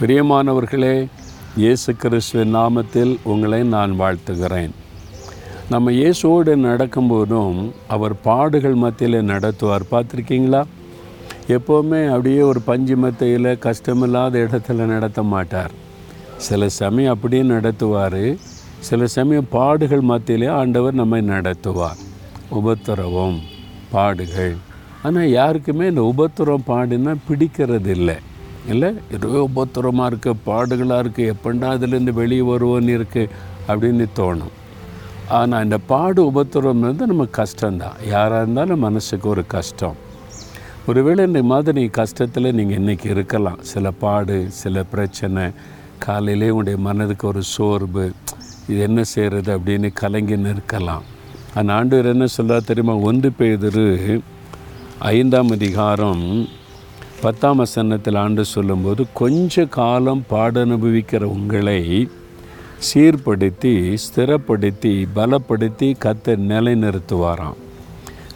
பிரியமானவர்களே இயேசு கிறிஸ்துவின் நாமத்தில் உங்களை நான் வாழ்த்துகிறேன். நம்ம இயேசுவோடு நடக்கும்போதும் அவர் பாடுகள் மத்தியில் நடத்துவார். பார்த்துருக்கீங்களா? எப்போவுமே அப்படியே ஒரு பஞ்சு மத்தையில் கஷ்டமில்லாத இடத்துல நடத்த மாட்டார். சில சமயம் அப்படியே நடத்துவார். சில சமயம் பாடுகள் மத்தியிலே ஆண்டவர் நம்மை நடத்துவார். உபத்திரவம் பாடுகள். ஆனால் யாருக்குமே இந்த உபத்திரம் பாடுன்னா பிடிக்கிறது இல்லை இல்லை ஏதோ உபத்திரமாக இருக்குது பாடுகளாக இருக்குது எப்பண்டா அதுலேருந்து வெளியே வருவோன்னு இருக்குது அப்படின்னு தோணும். ஆனால் இந்த பாடு உபத்திரம் வந்து நம்ம கஷ்டம்தான். யாராக இருந்தாலும் மனசுக்கு ஒரு கஷ்டம். ஒருவேளை இந்த மாதிரி கஷ்டத்தில் நீங்கள் இன்றைக்கி இருக்கலாம். சில பாடு சில பிரச்சனை காலையிலே உங்களுடைய மனதுக்கு ஒரு சோர்வு இது என்ன செய்கிறது அப்படின்னு கலங்கின்னு இருக்கலாம் அந்த ஆண்டு என்ன சொல்ல தெரியுமா? ஒன்று பேதரு ஐந்தாம் அதிகாரம் பத்தாம் வசனத்தில் ஆண்டு சொல்லும்போது கொஞ்ச காலம் பாட அனுபவிக்கிற உங்களை சீர்படுத்தி ஸ்திரப்படுத்தி பலப்படுத்தி கத்த நிலைநிறுத்துவாராம்.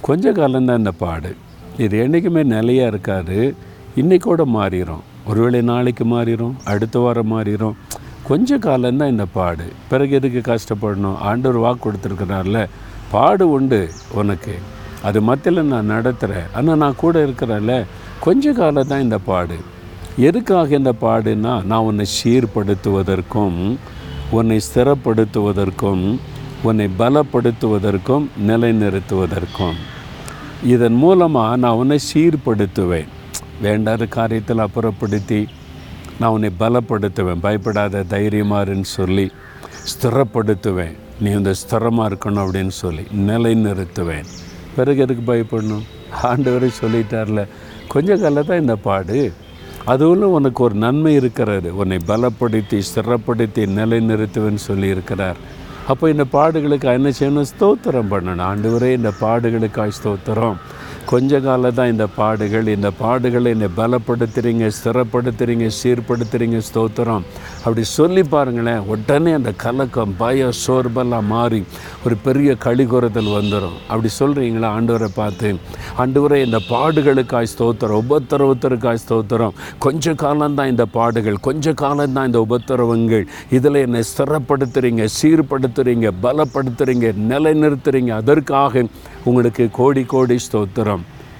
கொஞ்ச காலம்தான் இந்த பாடு. இது என்றைக்குமே நிலையாக இருக்காது. இன்றைக்கூட மாறிடும் ஒருவேளை நாளைக்கு மாறிடும் அடுத்த வாரம் மாறிடும் கொஞ்ச காலம்தான் இந்த பாடு. பிறகு எதுக்கு கஷ்டப்படணும்? ஆண்டவர் வாக்கு கொடுத்துருக்கிறார்ல. பாடு உண்டு உனக்கு. அது மத்தியில் நான் நடத்துகிறேன் ஆனால் நான் கூட இருக்கிறேன்ல. கொஞ்ச காலம் தான் இந்த பாடு. எதுக்காக இந்த பாடுனா நான் உன்னை சீர்படுத்துவதற்கும் உன்னை ஸ்திரப்படுத்துவதற்கும் உன்னை பலப்படுத்துவதற்கும் நிலைநிறுத்துவதற்கும். இதன் மூலமாக நான் உன்னை சீர்படுத்துவேன். வேண்டாத காரியத்தில் அப்புறப்படுத்தி நான் உன்னை பலப்படுத்துவேன். பயப்படாத தைரியமாருன்னு சொல்லி ஸ்திரப்படுத்துவேன். நீ இந்த ஸ்திரமாக இருக்கணும் அப்படின்னு சொல்லி நிலைநிறுத்துவேன். பிறகு எதுக்கு பயப்படணும்? ஆண்டவரே சொல்லிட்டார்ல கொஞ்ச காலம் தான் இந்த பாடு. அதுவும் உனக்கு ஒரு நன்மை இருக்கிறாரு உன்னை பலப்படுத்தி ஸ்திரப்படுத்தி நிலைநிறுத்துவேன்னு சொல்லியிருக்கிறார். அப்போ இந்த பாடுகளுக்கு என்ன செய்யணும் ஸ்தோத்திரம் பண்ணணும். ஆண்டு வரை இந்த பாடுகளுக்காய் ஸ்தோத்திரம். கொஞ்ச காலம் தான் இந்த பாடுகள். இந்த பாடுகளை என்னை பலப்படுத்துகிறீங்க ஸ்திரப்படுத்துகிறீங்க சீர்படுத்துகிறீங்க ஸ்தோத்திரம். அப்படி சொல்லி பாருங்களேன் உடனே அந்த கலக்கம் பய சோர்பெல்லாம் மாறி ஒரு பெரிய கழிகுறதல் வந்துடும் அப்படி சொல்கிறீங்களா ஆண்டவரை பார்த்து ஆண்டவரை இந்த பாடுகளுக்காய் ஸ்தோத்திரம் உபத்திரவத்திற்காய் ஸ்தோத்திரம். கொஞ்ச காலம்தான் இந்த பாடுகள் கொஞ்ச காலம்தான் இந்த உபத்திரவங்கள். இதில் என்னை ஸ்திரப்படுத்துகிறீங்க சீர்படுத்துகிறீங்க பலப்படுத்துகிறீங்க நிலைநிறுத்துறீங்க. அதற்காக உங்களுக்கு கோடி கோடி ஸ்தோத்திரம்.